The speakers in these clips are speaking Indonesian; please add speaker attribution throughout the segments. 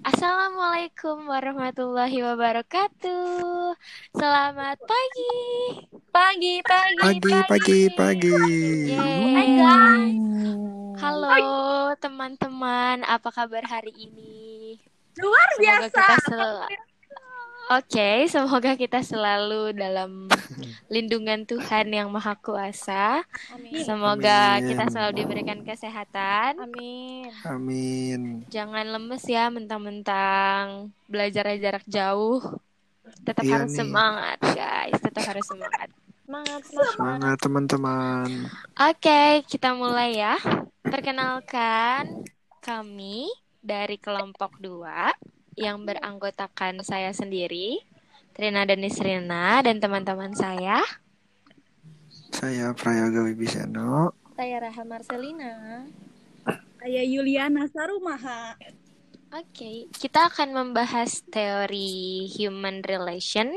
Speaker 1: Assalamualaikum warahmatullahi wabarakatuh. Selamat pagi.
Speaker 2: Pagi, pagi,
Speaker 3: Pagi, pagi, pagi.
Speaker 1: Yeay.
Speaker 2: Hai guys.
Speaker 1: Halo teman-teman, apa kabar hari ini?
Speaker 2: Luar
Speaker 1: Semoga
Speaker 2: biasa.
Speaker 1: kita sel- Oke, semoga kita selalu dalam lindungan Tuhan yang Maha Kuasa.
Speaker 2: Amin.
Speaker 1: Semoga
Speaker 3: Amin.
Speaker 1: kita selalu diberikan kesehatan.
Speaker 2: Amin.
Speaker 3: Amin.
Speaker 1: Jangan lemes ya mentang-mentang belajar jarak jauh. Tetap
Speaker 3: Iya
Speaker 1: harus
Speaker 3: nih.
Speaker 1: semangat, guys. Tetap harus semangat.
Speaker 2: Semangat, semangat.
Speaker 3: Semangat teman-teman.
Speaker 1: Oke, kita mulai ya. Perkenalkan kami dari kelompok 2 yang beranggotakan saya sendiri, Trina dan Nisrina dan teman-teman saya.
Speaker 3: Saya Prayoga Wibiseno.
Speaker 2: Saya Raha Marcelina.
Speaker 4: Saya Yuliana Sarumaha.
Speaker 1: Oke, kita akan membahas teori human relation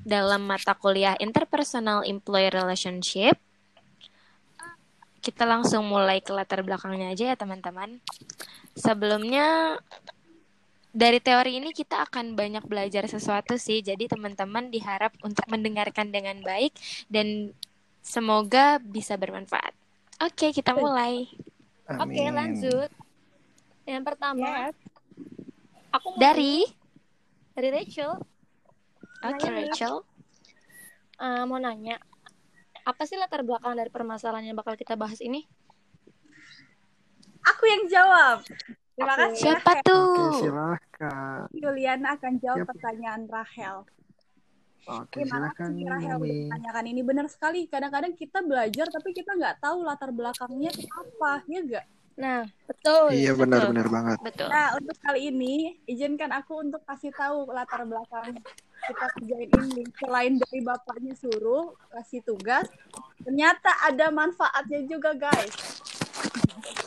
Speaker 1: dalam mata kuliah Interpersonal Employee Relationship. Kita langsung mulai ke latar belakangnya aja ya teman-teman. Sebelumnya dari teori ini kita akan banyak belajar sesuatu sih. Jadi teman-teman diharap untuk mendengarkan dengan baik dan semoga bisa bermanfaat. Oke, kita mulai.
Speaker 3: Amin.
Speaker 2: Oke, lanjut. Yang pertama, aku mau
Speaker 1: Dari
Speaker 2: dari Rachel
Speaker 1: Oke,
Speaker 2: nih.
Speaker 1: Rachel.
Speaker 2: eh, mau nanya, apa sih latar belakang dari permasalahan yang bakal kita bahas ini?
Speaker 4: Aku yang jawab. Terima kasih.
Speaker 1: Siapa
Speaker 4: Rahel.
Speaker 1: tuh?
Speaker 3: Oke, silahkan.
Speaker 4: Yuliana akan jawab
Speaker 3: Yap.
Speaker 4: pertanyaan Rahel.
Speaker 3: Oke,
Speaker 4: Terima
Speaker 3: silahkan.
Speaker 4: kasih Rahel menanyakan ini. Benar sekali. Kadang-kadang kita belajar tapi kita nggak tahu latar belakangnya apa, ya nggak?
Speaker 2: Nah, betul.
Speaker 3: Iya benar-benar banget.
Speaker 1: Betul.
Speaker 4: Nah, untuk kali ini, izinkan aku untuk kasih tahu latar belakang kita kerjain ini. Selain dari bapaknya suruh, kasih tugas, ternyata ada manfaatnya juga, guys.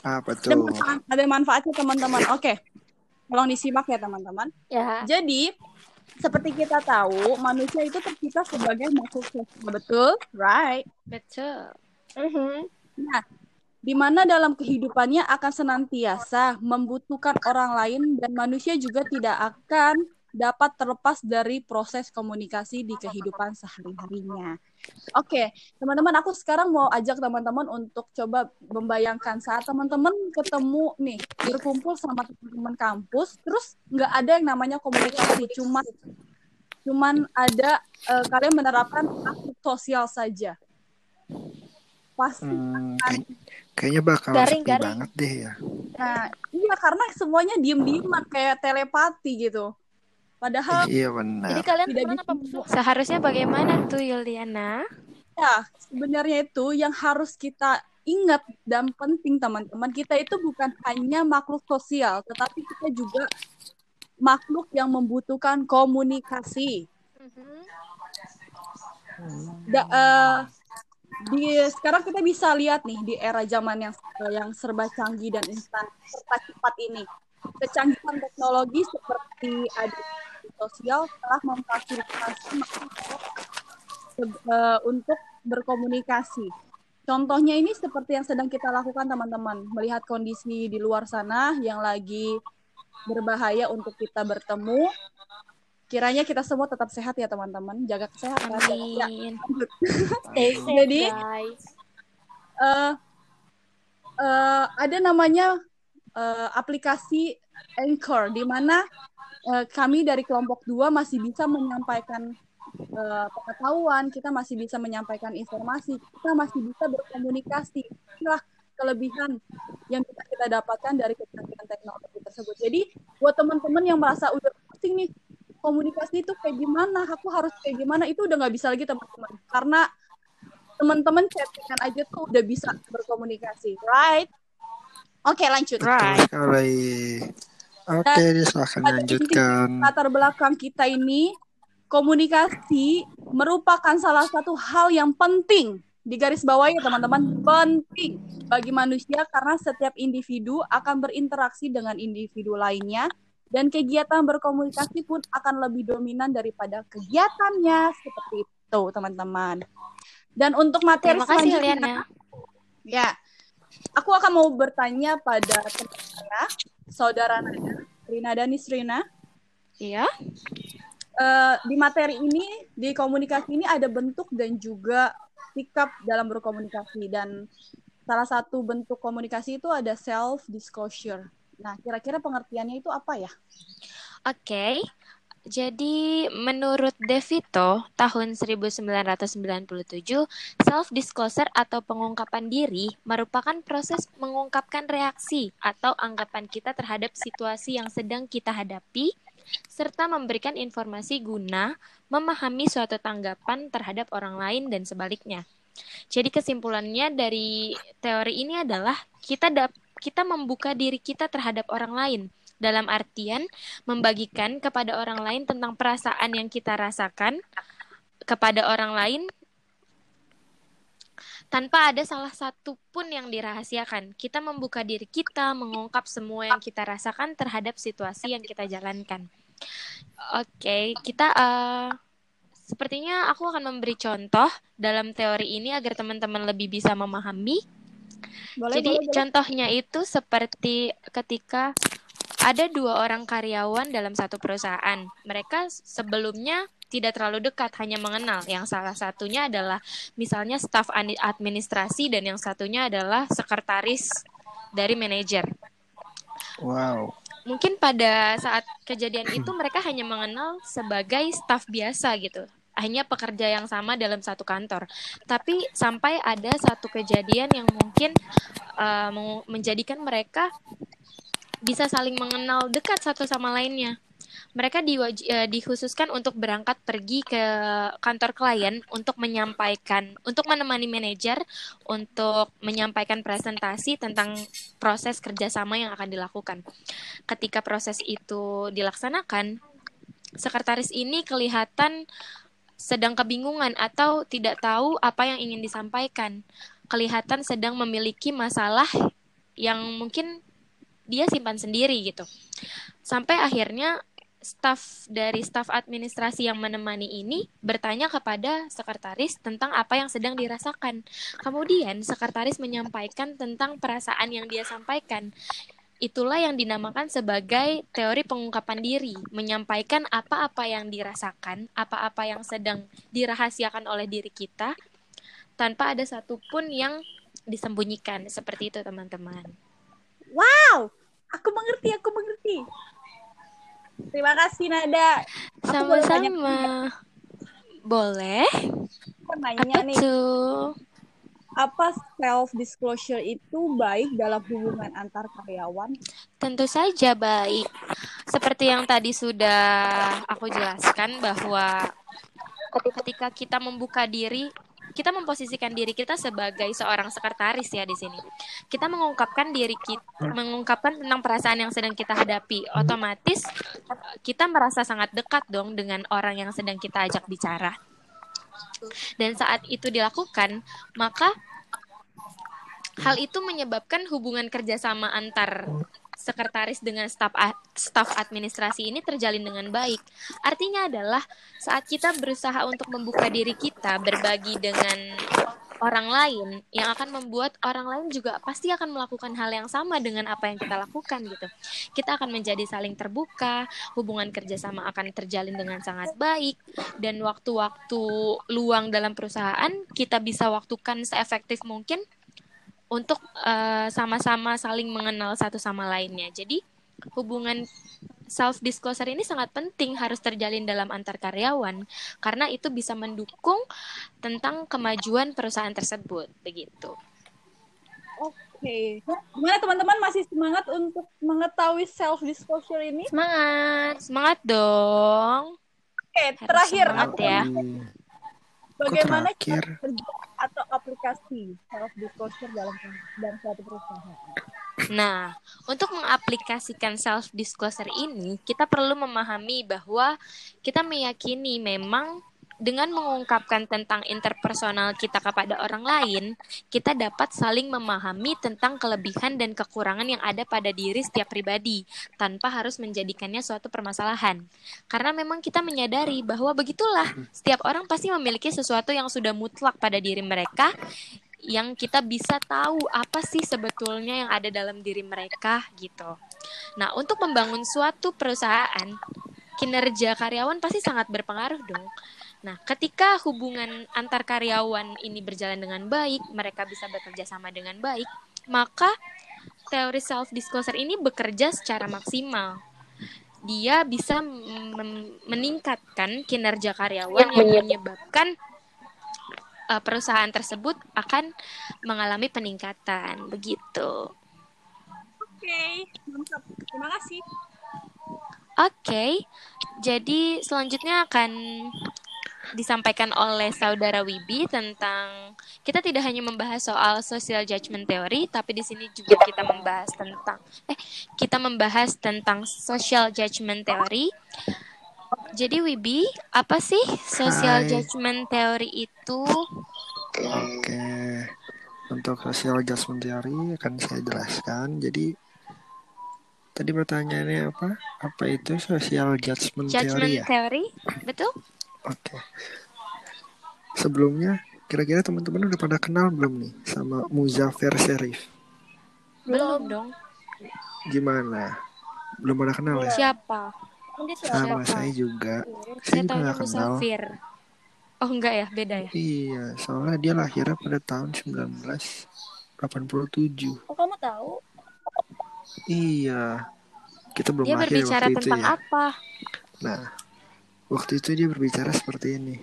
Speaker 3: Ah,
Speaker 4: Ada,
Speaker 3: betul.
Speaker 4: manfaat- ada manfaatnya, teman-teman. Oke, tolong disimak ya, teman-teman.
Speaker 2: Ya,
Speaker 4: Jadi, seperti kita tahu, manusia itu tercipta sebagai makhluk sosial, betul? Right.
Speaker 1: Betul.
Speaker 2: Mhm.
Speaker 4: Nah, di mana dalam kehidupannya akan senantiasa membutuhkan orang lain dan manusia juga tidak akan dapat terlepas dari proses komunikasi di kehidupan sehari-harinya. Oke, teman-teman, aku sekarang mau ajak teman-teman untuk coba membayangkan saat teman-teman ketemu nih, berkumpul sama teman-teman kampus, terus nggak ada yang namanya komunikasi, cuman cuman ada eh, kalian menerapkan aktif sosial saja. Pasti
Speaker 3: Hmm, kayak- kayaknya bakal
Speaker 2: Garing,
Speaker 3: sepi
Speaker 2: garing.
Speaker 3: banget deh ya.
Speaker 4: Nah, iya karena semuanya diem-dieman kayak telepati gitu. Padahal
Speaker 3: Iya
Speaker 2: Jadi
Speaker 3: benar.
Speaker 2: kalian
Speaker 4: Tidak
Speaker 2: apa?
Speaker 1: Seharusnya bagaimana tuh Yuliana?
Speaker 4: ya sebenarnya itu yang harus kita ingat dan penting teman-teman, kita itu bukan hanya makhluk sosial, tetapi kita juga makhluk yang membutuhkan komunikasi. Da- eh, di sekarang kita bisa lihat nih di era zaman yang yang serba canggih dan instan serba cepat ini kecanggihan teknologi seperti ada sosial telah memfasilitasi eh, untuk berkomunikasi. Contohnya ini seperti yang sedang kita lakukan teman-teman, melihat kondisi di luar sana yang lagi berbahaya untuk kita bertemu. Kiranya kita semua tetap sehat ya teman-teman, jaga kesehatan. Ya,
Speaker 1: Amin.
Speaker 4: Jadi,
Speaker 2: guys.
Speaker 4: eh eh, ada namanya eh, aplikasi Anchor di mana eh, kami dari kelompok 2 masih bisa menyampaikan eh, pengetahuan, kita masih bisa menyampaikan informasi, kita masih bisa berkomunikasi. Inilah kelebihan yang bisa kita dapatkan dari kecanggihan teknologi tersebut. Jadi buat teman-teman yang merasa udah pusing nih komunikasi itu kayak gimana, aku harus kayak gimana, itu udah nggak bisa lagi teman-teman. Karena teman-teman chattingan aja tuh udah bisa berkomunikasi, right? Oke, lanjut.
Speaker 1: Right.
Speaker 3: Sekali. Oke, silahkan
Speaker 4: Pada
Speaker 3: lanjutkan.
Speaker 4: latar belakang kita ini komunikasi merupakan salah satu hal yang penting di garis bawah ya teman-teman penting bagi manusia karena setiap individu akan berinteraksi dengan individu lainnya dan kegiatan berkomunikasi pun akan lebih dominan daripada kegiatannya seperti itu teman-teman. Dan untuk materi
Speaker 1: Terima kasih
Speaker 4: selanjutnya, ya, aku akan mau bertanya pada teman saya, saudara Nada. Rina dan Nisrina.
Speaker 1: Iya.
Speaker 4: Eh, di materi ini, di komunikasi ini ada bentuk dan juga sikap dalam berkomunikasi dan salah satu bentuk komunikasi itu ada self disclosure. Nah, kira-kira pengertiannya itu apa ya?
Speaker 1: Oke. Jadi menurut Devito tahun 1997, self disclosure atau pengungkapan diri merupakan proses mengungkapkan reaksi atau anggapan kita terhadap situasi yang sedang kita hadapi serta memberikan informasi guna memahami suatu tanggapan terhadap orang lain dan sebaliknya. Jadi kesimpulannya dari teori ini adalah kita kita membuka diri kita terhadap orang lain dalam artian membagikan kepada orang lain tentang perasaan yang kita rasakan kepada orang lain tanpa ada salah satu pun yang dirahasiakan. Kita membuka diri kita, mengungkap semua yang kita rasakan terhadap situasi yang kita jalankan. Oke, kita eh, sepertinya aku akan memberi contoh dalam teori ini agar teman-teman lebih bisa memahami.
Speaker 4: Boleh,
Speaker 1: Jadi
Speaker 4: boleh, boleh.
Speaker 1: contohnya itu seperti ketika ada dua orang karyawan dalam satu perusahaan. Mereka sebelumnya tidak terlalu dekat, hanya mengenal. Yang salah satunya adalah misalnya staf administrasi dan yang satunya adalah sekretaris dari manajer.
Speaker 3: Wow.
Speaker 1: Mungkin pada saat kejadian itu mereka hanya mengenal sebagai staf biasa gitu. Hanya pekerja yang sama dalam satu kantor. Tapi sampai ada satu kejadian yang mungkin uh, menjadikan mereka bisa saling mengenal dekat satu sama lainnya. Mereka diwaj- eh, dikhususkan untuk berangkat pergi ke kantor klien untuk menyampaikan, untuk menemani manajer untuk menyampaikan presentasi tentang proses kerjasama yang akan dilakukan. Ketika proses itu dilaksanakan, sekretaris ini kelihatan sedang kebingungan atau tidak tahu apa yang ingin disampaikan. Kelihatan sedang memiliki masalah yang mungkin dia simpan sendiri gitu. Sampai akhirnya staf dari staf administrasi yang menemani ini bertanya kepada sekretaris tentang apa yang sedang dirasakan. Kemudian sekretaris menyampaikan tentang perasaan yang dia sampaikan. Itulah yang dinamakan sebagai teori pengungkapan diri, menyampaikan apa-apa yang dirasakan, apa-apa yang sedang dirahasiakan oleh diri kita tanpa ada satupun yang disembunyikan. Seperti itu, teman-teman.
Speaker 4: Wow, aku mengerti, aku mengerti. Terima kasih Nada.
Speaker 1: Sama-sama. Boleh?
Speaker 4: Nanya
Speaker 1: Apa
Speaker 4: nih,
Speaker 1: tuh?
Speaker 4: apa self disclosure itu baik dalam hubungan antar karyawan?
Speaker 1: Tentu saja baik. Seperti yang tadi sudah aku jelaskan bahwa ketika kita membuka diri, kita memposisikan diri kita sebagai seorang sekretaris ya di sini. Kita mengungkapkan diri kita, mengungkapkan tentang perasaan yang sedang kita hadapi. Otomatis kita merasa sangat dekat dong dengan orang yang sedang kita ajak bicara. Dan saat itu dilakukan, maka hal itu menyebabkan hubungan kerjasama antar sekretaris dengan staf staf administrasi ini terjalin dengan baik. Artinya adalah saat kita berusaha untuk membuka diri kita berbagi dengan orang lain yang akan membuat orang lain juga pasti akan melakukan hal yang sama dengan apa yang kita lakukan gitu. Kita akan menjadi saling terbuka, hubungan kerjasama akan terjalin dengan sangat baik dan waktu-waktu luang dalam perusahaan kita bisa waktukan seefektif mungkin untuk eh, sama-sama saling mengenal satu sama lainnya. Jadi hubungan self disclosure ini sangat penting harus terjalin dalam antar karyawan karena itu bisa mendukung tentang kemajuan perusahaan tersebut begitu.
Speaker 4: Oke. Gimana teman-teman masih semangat untuk mengetahui self disclosure ini?
Speaker 2: Semangat.
Speaker 1: Semangat dong.
Speaker 4: Oke,
Speaker 1: Harus
Speaker 4: terakhir
Speaker 1: semangat ya.
Speaker 3: Hmm,
Speaker 4: bagaimana
Speaker 3: Kok terakhir?
Speaker 4: cara kerja atau aplikasi self disclosure dalam dalam suatu perusahaan?
Speaker 1: Nah, untuk mengaplikasikan self disclosure ini, kita perlu memahami bahwa kita meyakini memang dengan mengungkapkan tentang interpersonal kita kepada orang lain, kita dapat saling memahami tentang kelebihan dan kekurangan yang ada pada diri setiap pribadi tanpa harus menjadikannya suatu permasalahan. Karena memang kita menyadari bahwa begitulah, setiap orang pasti memiliki sesuatu yang sudah mutlak pada diri mereka yang kita bisa tahu apa sih sebetulnya yang ada dalam diri mereka gitu. Nah, untuk membangun suatu perusahaan, kinerja karyawan pasti sangat berpengaruh dong. Nah, ketika hubungan antar karyawan ini berjalan dengan baik, mereka bisa bekerja sama dengan baik, maka teori self disclosure ini bekerja secara maksimal. Dia bisa meningkatkan kinerja karyawan yang menyebabkan uh, perusahaan tersebut akan mengalami peningkatan begitu.
Speaker 4: Oke. Terima kasih.
Speaker 1: Oke, jadi selanjutnya akan disampaikan oleh saudara Wibi tentang kita tidak hanya membahas soal social judgment theory, tapi di sini juga kita membahas tentang eh kita membahas tentang social judgment theory. Jadi Wibi, apa sih social
Speaker 3: Hai.
Speaker 1: judgment theory itu?
Speaker 3: Oke. Untuk social adjustment theory akan saya jelaskan. Jadi tadi pertanyaannya apa? Apa itu social judgment,
Speaker 1: Judgment
Speaker 3: theory ya?
Speaker 1: theory, betul?
Speaker 3: Oke. Sebelumnya kira-kira teman-teman udah pada kenal belum nih sama Muzafer Sherif?
Speaker 1: Belum dong.
Speaker 3: Gimana? Belum pada kenal ya?
Speaker 1: Siapa?
Speaker 2: Mungkin siapa?
Speaker 3: Sama saya juga.
Speaker 1: Saya
Speaker 3: Saya juga nggak kenal.
Speaker 1: Musafir. Oh enggak ya, beda ya.
Speaker 3: Iya, soalnya dia lahirnya pada tahun 1987.
Speaker 2: Oh, kamu tahu?
Speaker 3: Iya. Kita belum
Speaker 1: Dia
Speaker 3: lahir
Speaker 1: berbicara
Speaker 3: waktu itu
Speaker 1: tentang
Speaker 3: ya.
Speaker 1: apa?
Speaker 3: Nah, waktu itu dia berbicara seperti ini.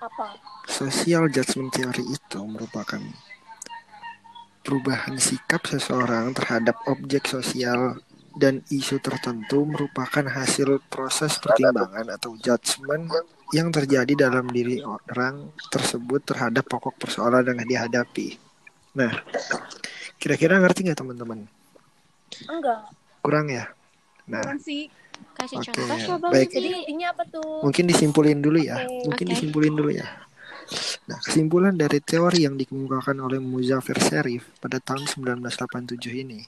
Speaker 2: Apa?
Speaker 3: Social judgment theory itu merupakan perubahan sikap seseorang terhadap objek sosial dan isu tertentu merupakan hasil proses pertimbangan atau judgment yang terjadi dalam diri orang tersebut terhadap pokok persoalan yang dihadapi. Nah, kira-kira ngerti nggak teman-teman?
Speaker 2: Enggak.
Speaker 3: Kurang ya? Nah,
Speaker 4: Kurang sih.
Speaker 1: Kasih
Speaker 3: Oke,
Speaker 1: contoh coba.
Speaker 3: baik.
Speaker 2: Jadi intinya apa tuh?
Speaker 3: mungkin disimpulin dulu ya.
Speaker 2: Oke.
Speaker 3: Mungkin
Speaker 1: Oke.
Speaker 3: disimpulin dulu ya. Nah, kesimpulan dari teori yang dikemukakan oleh Muzafir Sherif pada tahun 1987 ini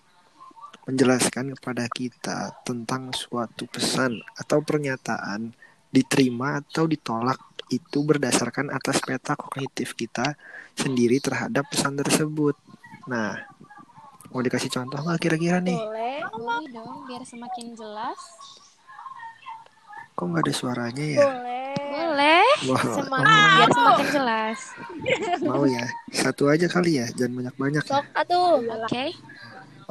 Speaker 3: menjelaskan kepada kita tentang suatu pesan atau pernyataan diterima atau ditolak itu berdasarkan atas peta kognitif kita sendiri terhadap pesan tersebut. Nah, mau dikasih contoh nggak kira-kira nih?
Speaker 2: Boleh.
Speaker 1: Boleh dong, biar semakin jelas.
Speaker 3: Kok nggak ada suaranya ya?
Speaker 2: Boleh.
Speaker 1: Boleh.
Speaker 3: Wah,
Speaker 1: Semakin
Speaker 3: oh,
Speaker 1: biar semakin jelas.
Speaker 3: mau ya? Satu aja kali ya, jangan banyak-banyak ya.
Speaker 2: Sok atuh.
Speaker 1: Oke.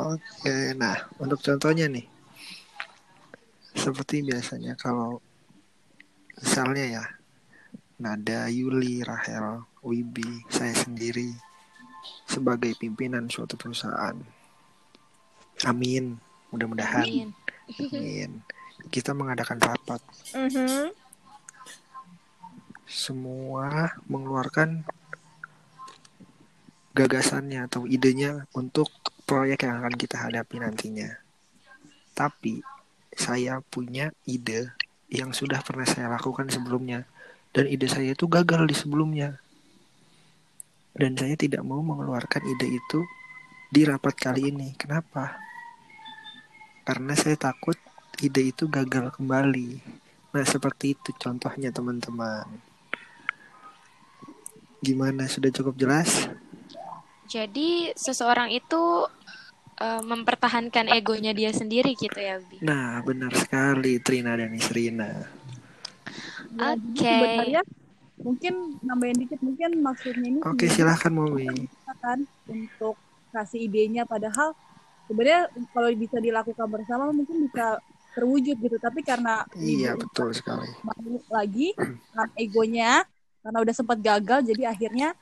Speaker 3: Oke, nah untuk contohnya nih, seperti biasanya kalau misalnya ya, Nada, Yuli, Rahel, Wibi, saya sendiri sebagai pimpinan suatu perusahaan. Amin, mudah-mudahan.
Speaker 1: Amin.
Speaker 3: Amin. Kita mengadakan rapat,
Speaker 2: Mhm.
Speaker 3: semua mengeluarkan gagasannya atau idenya untuk proyek yang akan kita hadapi nantinya. Tapi saya punya ide yang sudah pernah saya lakukan sebelumnya dan ide saya itu gagal di sebelumnya. Dan saya tidak mau mengeluarkan ide itu di rapat kali ini. Kenapa? Karena saya takut ide itu gagal kembali. Nah, seperti itu contohnya teman-teman. Gimana? Sudah cukup jelas?
Speaker 1: Jadi seseorang itu eh, mempertahankan egonya dia sendiri gitu ya, Bi.
Speaker 3: Nah, benar sekali Trina dan Isrina.
Speaker 4: Ya,
Speaker 1: Oke.
Speaker 4: Sebenarnya mungkin nambahin dikit mungkin maksudnya ini
Speaker 3: Oke,
Speaker 4: sebenarnya
Speaker 3: silahkan Momi.
Speaker 4: kan untuk kasih idenya padahal sebenarnya kalau bisa dilakukan bersama mungkin bisa terwujud gitu tapi karena
Speaker 3: Iya, betul sekali.
Speaker 4: mau lagi karena egonya karena udah sempat gagal jadi akhirnya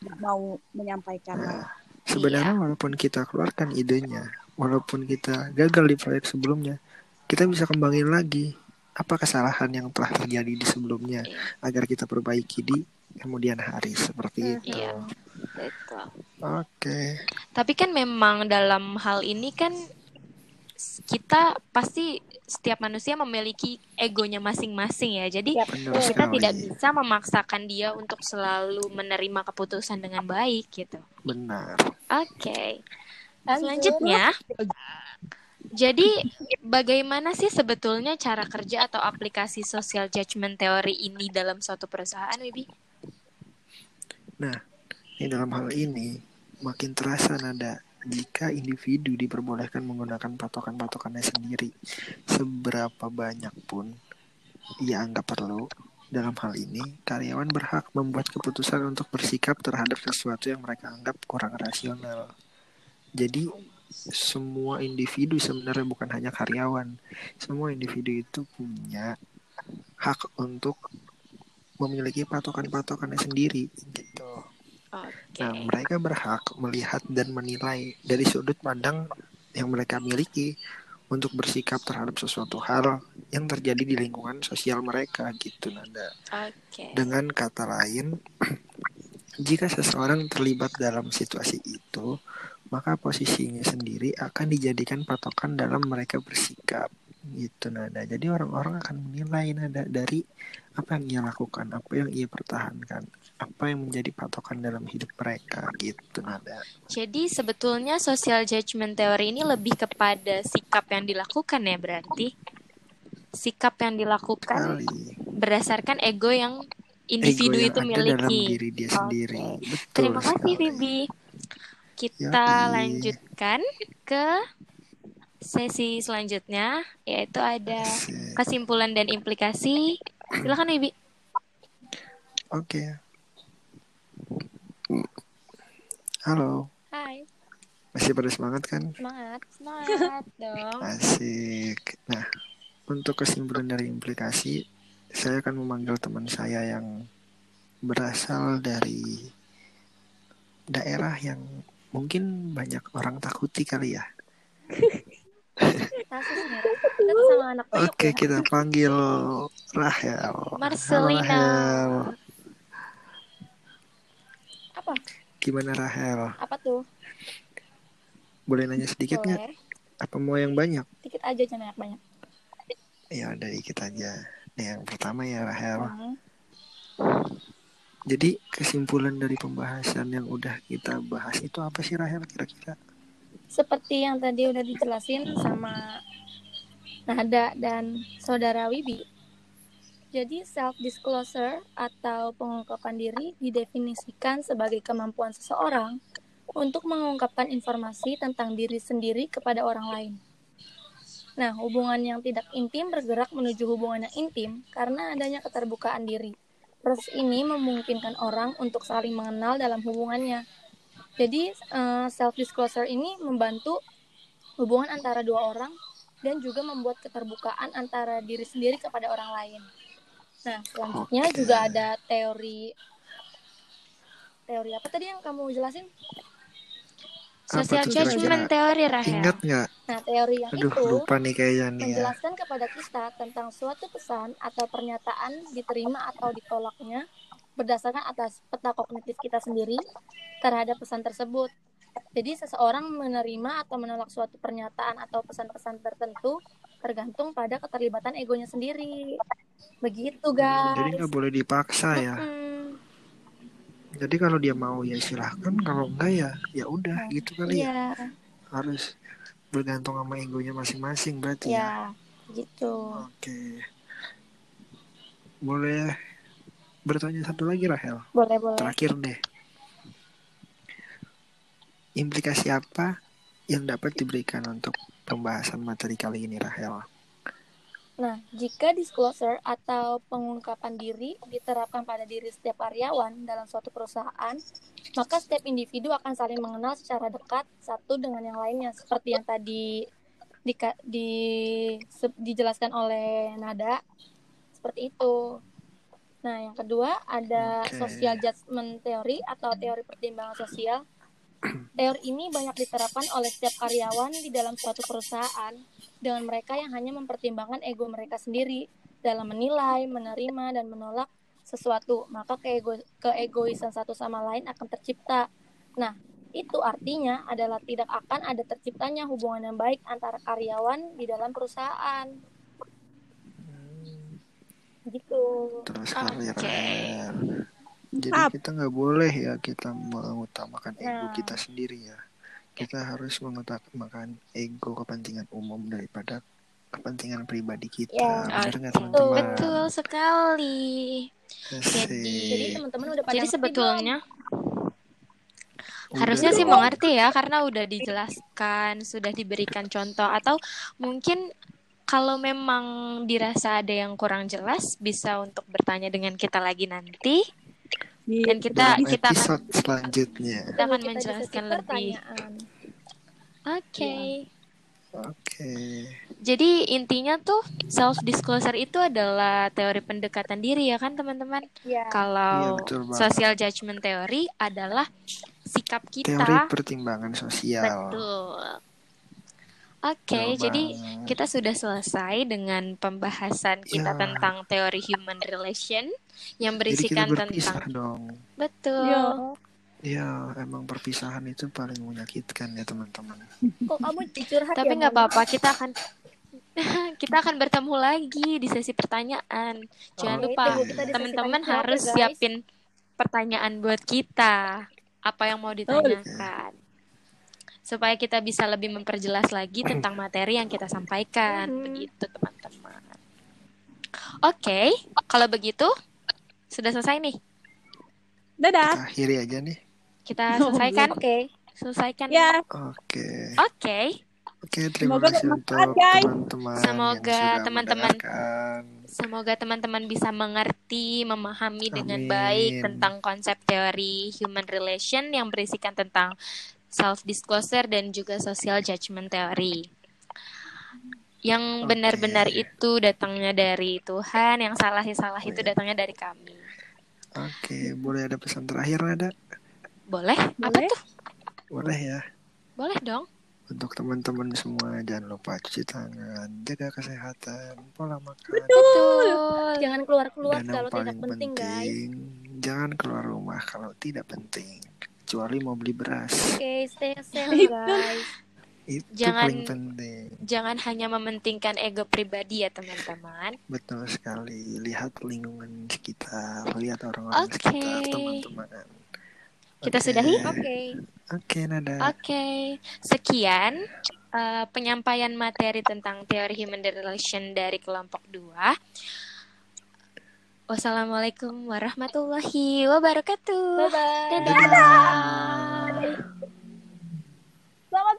Speaker 4: nggak mau menyampaikan
Speaker 3: Nah, sebenarnya walaupun kita keluarkan idenya, walaupun kita gagal di proyek sebelumnya, kita bisa kembangin lagi apa kesalahan yang telah terjadi di sebelumnya
Speaker 1: Iya.
Speaker 3: agar kita perbaiki di kemudian hari seperti itu.
Speaker 1: Iya. Betul.
Speaker 3: Oke.
Speaker 1: Tapi kan memang dalam hal ini kan kita pasti setiap manusia memiliki egonya masing-masing ya. Jadi.
Speaker 3: Benar
Speaker 1: kita
Speaker 3: sekali.
Speaker 1: tidak bisa memaksakan dia untuk selalu menerima keputusan dengan baik gitu.
Speaker 3: Benar.
Speaker 1: Oke.
Speaker 2: Lanjut.
Speaker 1: Selanjutnya, jadi bagaimana sih sebetulnya cara kerja atau aplikasi social judgment theory ini dalam suatu perusahaan, Wibi?
Speaker 3: Nah, di dalam hal ini makin terasa nada jika individu diperbolehkan menggunakan patokan-patokannya sendiri seberapa banyak pun ia anggap perlu dalam hal ini karyawan berhak membuat keputusan untuk bersikap terhadap sesuatu yang mereka anggap kurang rasional. Jadi semua individu sebenarnya bukan hanya karyawan. Semua individu itu punya hak untuk memiliki patokan-patokannya sendiri gitu
Speaker 1: Oke.
Speaker 3: Nah, mereka berhak melihat dan menilai dari sudut pandang yang mereka miliki untuk bersikap terhadap sesuatu hal yang terjadi di lingkungan sosial mereka gitu Nanda.
Speaker 1: Oke.
Speaker 3: Dengan kata lain, jika seseorang terlibat dalam situasi itu, maka posisinya sendiri akan dijadikan patokan dalam mereka bersikap gitu Nanda. Jadi orang-orang akan menilai Nanda dari apa yang ia lakukan, apa yang ia pertahankan, apa yang menjadi patokan dalam hidup mereka gitu Nanda.
Speaker 1: Jadi sebetulnya social judgment teori ini lebih kepada sikap yang dilakukan ya berarti. Sikap yang dilakukan
Speaker 3: Kali
Speaker 1: berdasarkan ego yang individu
Speaker 3: ego yang
Speaker 1: itu
Speaker 3: ada dalam
Speaker 1: miliki.
Speaker 3: diri dia sendiri. Betul
Speaker 1: Terima kasih. Vivi. Kita
Speaker 3: Yoi.
Speaker 1: lanjutkan ke sesi selanjutnya yaitu ada kesimpulan dan implikasi. Silakan Vivi.
Speaker 3: Oke. Halo,
Speaker 2: Hai,
Speaker 3: masih pada semangat kan?
Speaker 2: semangat.
Speaker 1: Semangat dong.
Speaker 3: Asik. Nah, untuk kesimpulan dari implikasi, saya akan memanggil teman saya yang berasal dari daerah yang mungkin banyak orang takuti kali ya. Oke,
Speaker 2: ya.
Speaker 3: kita panggil Rahel.
Speaker 1: Marcelina.
Speaker 3: Halo, Rahel.
Speaker 2: Apa?
Speaker 3: Gimana Rahel?
Speaker 2: Apa tuh?
Speaker 3: Boleh nanya sedikit nggak? Apa mau yang banyak?
Speaker 2: Dikit aja jangan banyak-banyak.
Speaker 3: Ya udah dikit aja. Nih, yang pertama ya Rahel.
Speaker 2: Hmm.
Speaker 3: Jadi kesimpulan dari pembahasan yang udah kita bahas itu apa sih Rahel kira-kira?
Speaker 2: Seperti yang tadi udah dijelasin sama Nada dan saudara Wibi. Jadi self disclosure atau pengungkapan diri didefinisikan sebagai kemampuan seseorang untuk mengungkapkan informasi tentang diri sendiri kepada orang lain. Nah, hubungan yang tidak intim bergerak menuju hubungan yang intim karena adanya keterbukaan diri. Proses ini memungkinkan orang untuk saling mengenal dalam hubungannya. Jadi, self disclosure ini membantu hubungan antara dua orang dan juga membuat keterbukaan antara diri sendiri kepada orang lain. Nah, selanjutnya
Speaker 3: Oke.
Speaker 2: juga ada teori teori apa tadi yang kamu jelasin?
Speaker 1: Social judgment teori Rahel.
Speaker 3: Ingat nggak?
Speaker 2: Nah, teori yang
Speaker 3: Aduh,
Speaker 2: itu
Speaker 3: lupa nih kayaknya nih ya.
Speaker 2: menjelaskan kepada kita tentang suatu pesan atau pernyataan diterima atau ditolaknya berdasarkan atas peta kognitif kita sendiri terhadap pesan tersebut. Jadi seseorang menerima atau menolak suatu pernyataan atau pesan-pesan tertentu tergantung pada keterlibatan egonya sendiri. Begitu guys.
Speaker 3: Jadi nggak boleh dipaksa ya.
Speaker 2: Hmm,
Speaker 3: Jadi kalau dia mau ya silahkan, kalau enggak ya ya udah gitu kali ya.
Speaker 2: Iya,
Speaker 3: Harus bergantung sama egonya masing-masing berarti ya.
Speaker 2: ya, gitu.
Speaker 3: Oke. Boleh bertanya satu lagi Rahel.
Speaker 2: Boleh, boleh.
Speaker 3: Terakhir deh. Implikasi apa yang dapat diberikan untuk pembahasan materi kali ini Rahel?
Speaker 2: Nah, jika disclosure atau pengungkapan diri diterapkan pada diri setiap karyawan dalam suatu perusahaan, maka setiap individu akan saling mengenal secara dekat satu dengan yang lainnya, seperti yang tadi di, di, se- dijelaskan oleh Nada, seperti itu. Nah, yang kedua ada
Speaker 3: Oke.
Speaker 2: social judgment theory atau teori pertimbangan sosial. Teori ini banyak diterapkan oleh setiap karyawan di dalam suatu perusahaan dengan mereka yang hanya mempertimbangkan ego mereka sendiri dalam menilai, menerima, dan menolak sesuatu. Maka keego keegoisan satu sama lain akan tercipta. Nah, itu artinya adalah tidak akan ada terciptanya hubungan yang baik antara karyawan di dalam perusahaan. Gitu.
Speaker 3: Terus sekali
Speaker 1: Oke.
Speaker 3: Jadi
Speaker 4: Ap.
Speaker 3: kita nggak boleh ya kita mengutamakan ego
Speaker 2: Nah.
Speaker 3: kita sendiri ya. Kita harus mengutamakan ego kepentingan umum daripada kepentingan pribadi kita.
Speaker 2: Ya.
Speaker 3: Benar nggak
Speaker 1: Oke.
Speaker 3: teman-teman?
Speaker 1: Betul sekali.
Speaker 3: Asik.
Speaker 2: Jadi teman-teman udah pada
Speaker 1: Jadi sebetulnya? Harusnya sih mengerti ya karena udah dijelaskan, sudah diberikan contoh atau mungkin kalau memang dirasa ada yang kurang jelas bisa untuk bertanya dengan kita lagi nanti dan kita
Speaker 3: Dalam
Speaker 1: kita akan
Speaker 3: episode selanjutnya.
Speaker 1: kita akan
Speaker 2: Tunggu kita di
Speaker 1: menjelaskan
Speaker 2: sesi
Speaker 1: lebih.
Speaker 2: pertanyaan.
Speaker 1: Oke.
Speaker 3: Oke.
Speaker 1: Jadi intinya tuh self disclosure itu adalah teori pendekatan diri ya kan teman-teman.
Speaker 2: Ya.
Speaker 3: Iya
Speaker 1: Kalau
Speaker 3: banget.
Speaker 1: social judgment theory adalah sikap kita.
Speaker 3: Teori pertimbangan sosial.
Speaker 1: Betul. Oke,
Speaker 3: Betul
Speaker 1: jadi
Speaker 3: banget.
Speaker 1: kita sudah selesai dengan pembahasan kita
Speaker 3: Ya.
Speaker 1: tentang teori human relation yang
Speaker 3: Jadi kita
Speaker 1: berisikan tentang
Speaker 3: dong.
Speaker 1: betul.
Speaker 4: Yo.
Speaker 3: Ya, emang perpisahan itu paling menyakitkan ya teman-teman.
Speaker 2: Kok kamu curhat
Speaker 1: Tapi
Speaker 2: ya,
Speaker 1: nggak apa-apa, kita akan kita akan bertemu lagi di sesi pertanyaan. Jangan
Speaker 2: Oke,
Speaker 1: lupa teman-teman
Speaker 2: ya,
Speaker 1: harus
Speaker 2: guys.
Speaker 1: siapin pertanyaan buat kita. Apa yang mau ditanyakan? Supaya kita bisa lebih memperjelas lagi tentang materi yang kita sampaikan.
Speaker 2: Mhm.
Speaker 1: Begitu, teman-teman. Oke, kalau begitu sudah selesai nih.
Speaker 4: Dadah.
Speaker 3: Kita akhiri aja nih.
Speaker 1: Kita selesaikan.
Speaker 2: Oke.
Speaker 1: Selesaikan.
Speaker 4: Ya,
Speaker 3: Oke.
Speaker 1: Oke.
Speaker 3: Oke, terima
Speaker 4: Semoga
Speaker 3: kasih untuk teman-teman
Speaker 1: Semoga teman-teman-. Semoga teman-teman bisa mengerti, memahami dengan
Speaker 3: Amin.
Speaker 1: baik tentang konsep teori human relation yang berisikan tentang self disclosure dan juga social judgment theory. Yang benar-benar itu datangnya dari Tuhan, yang salah salah itu
Speaker 3: Iya.
Speaker 1: datangnya dari kami.
Speaker 3: Oke, boleh ada pesan terakhir ada?
Speaker 1: Boleh? Apa
Speaker 4: Boleh.
Speaker 1: tuh?
Speaker 3: Boleh ya.
Speaker 1: Boleh dong.
Speaker 3: Untuk teman-teman semua jangan lupa cuci tangan, jaga kesehatan, pola makan.
Speaker 1: Betul.
Speaker 2: Jangan keluar-keluar kalau tidak
Speaker 3: paling
Speaker 2: penting, guys.
Speaker 3: penting, jangan keluar rumah kalau tidak penting. Kecuali mau beli beras.
Speaker 2: Oke, stay safe, guys.
Speaker 3: Itu
Speaker 1: Jangan-
Speaker 3: paling penting.
Speaker 1: Jangan hanya mementingkan ego pribadi ya teman-teman.
Speaker 3: Betul sekali. Lihat lingkungan sekitar, lihat orang-orang
Speaker 1: Oke.
Speaker 3: sekitar, teman-teman.
Speaker 1: Kita
Speaker 3: Oke.
Speaker 1: sudahi?
Speaker 2: Oke.
Speaker 3: Oke, Nada.
Speaker 1: Oke, sekian eh, penyampaian materi tentang teori human relation dari kelompok 2. Wassalamualaikum warahmatullahi wabarakatuh.
Speaker 2: Bye bye.
Speaker 1: Dadah. Dadah. Selamat